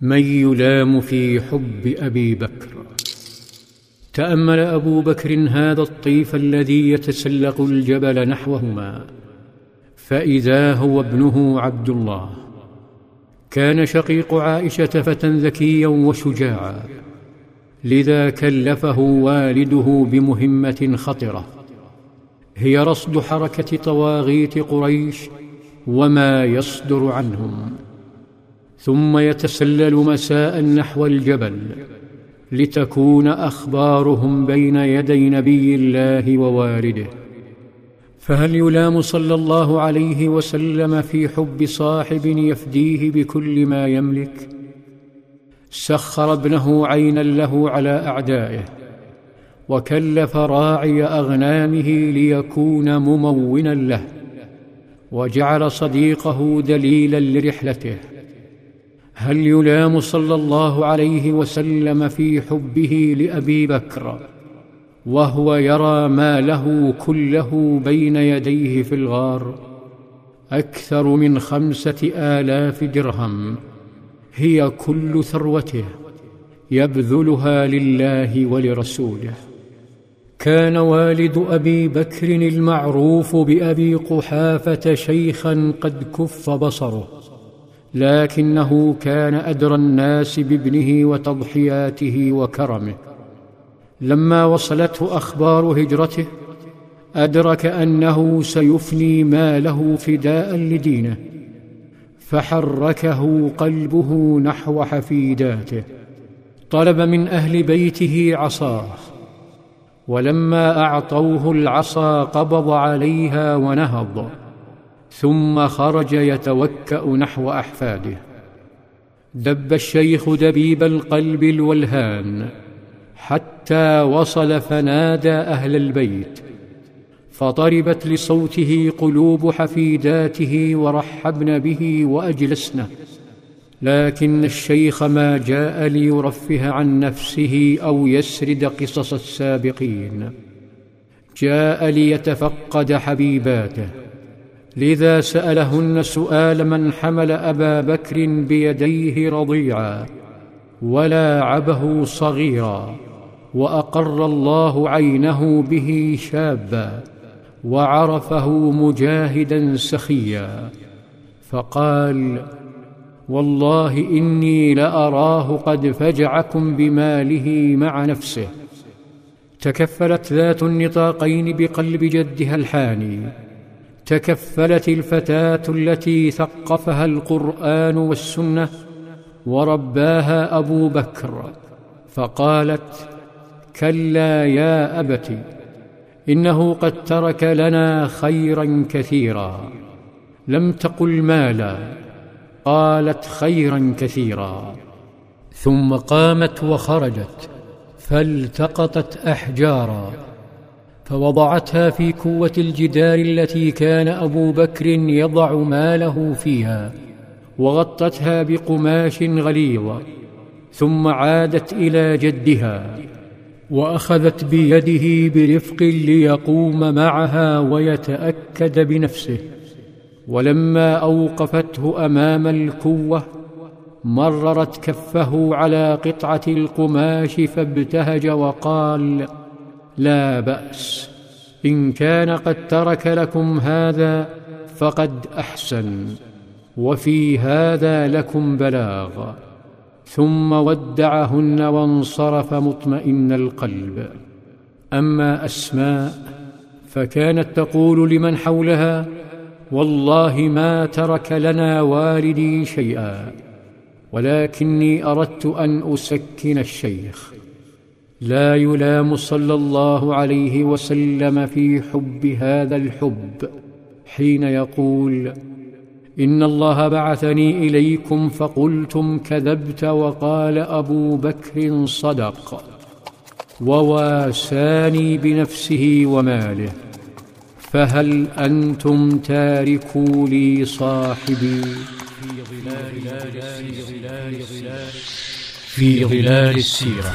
من يلام في حب أبي بكر. تأمل أبو بكر هذا الطيف الذي يتسلق الجبل نحوهما فإذا هو ابنه عبد الله. كان شقيق عائشة فتى ذكيا وشجاعا لذا كلفه والده بمهمة خطرة. هي رصد حركة طواغيت قريش وما يصدر عنهم. ثم يتسلل مساء نحو الجبل لتكون أخبارهم بين يدي نبي الله ووالده. فهل يلام صلى الله عليه وسلم في حب صاحب يفديه بكل ما يملك؟ سخر ابنه عينا له على أعدائه وكلف راعي أغنامه ليكون ممونا له وجعل صديقه دليلا لرحلته. هل يلام صلى الله عليه وسلم في حبه لأبي بكر وهو يرى ما له كله بين يديه في الغار أكثر من خمسة آلاف درهم هي كل ثروته يبذلها لله ولرسوله. كان والد أبي بكر المعروف بأبي قحافة شيخا قد كف بصره. لكنه كان أدرى الناس بابنه وتضحياته وكرمه. لما وصلته أخبار هجرته أدرك أنه سيفني ماله فداء لدينه فحركه قلبه نحو حفيداته. طلب من أهل بيته عصاه ولما أعطوه العصا قبض عليها ونهض. ثم خرج يتوكأ نحو أحفاده. دب الشيخ دبيب القلب الولهان حتى وصل فنادى أهل البيت. فطربت لصوته قلوب حفيداته ورحبن به وأجلسنه. لكن الشيخ ما جاء ليرفه عن نفسه أو يسرد قصص السابقين. جاء ليتفقد حبيباته. لذا سألهن سؤال من حمل أبا بكر بيديه رضيعا ولاعبه صغيرا وأقر الله عينه به شابا وعرفه مجاهدا سخيا. فقال والله إني لأراه قد فجعكم بماله مع نفسه. تكفلت ذات النطاقين بقلب جدها الحاني. تكفلت الفتاة التي ثقفها القرآن والسنة ورباها أبو بكر فقالت كلا يا أبت إنه قد ترك لنا خيرا كثيرا لم تقل مالا قالت خيرا كثيرا. ثم قامت وخرجت فالتقطت احجارا. فوضعتها في كوه الجدار التي كان أبو بكر يضع ماله فيها وغطتها بقماش غليظ ثم عادت إلى جدها وأخذت بيده برفق ليقوم معها ويتأكد بنفسه. ولما أوقفته أمام الكوه مررت كفه على قطعة القماش فابتهج وقال لا بأس. إن كان قد ترك لكم هذا فقد أحسن. وفي هذا لكم بلاغ. ثم ودعهن وانصرف مطمئن القلب. أما أسماء فكانت تقول لمن حولها والله ما ترك لنا والدي شيئا ولكني أردت أن أسكن الشيخ. لا يلام صلى الله عليه وسلم في حب هذا الحب حين يقول إن الله بعثني إليكم فقلتم كذبت وقال أبو بكر صدق وواساني بنفسه وماله فهل أنتم تاركوا لي صاحبي؟ في ظلال في ظلال السيرة.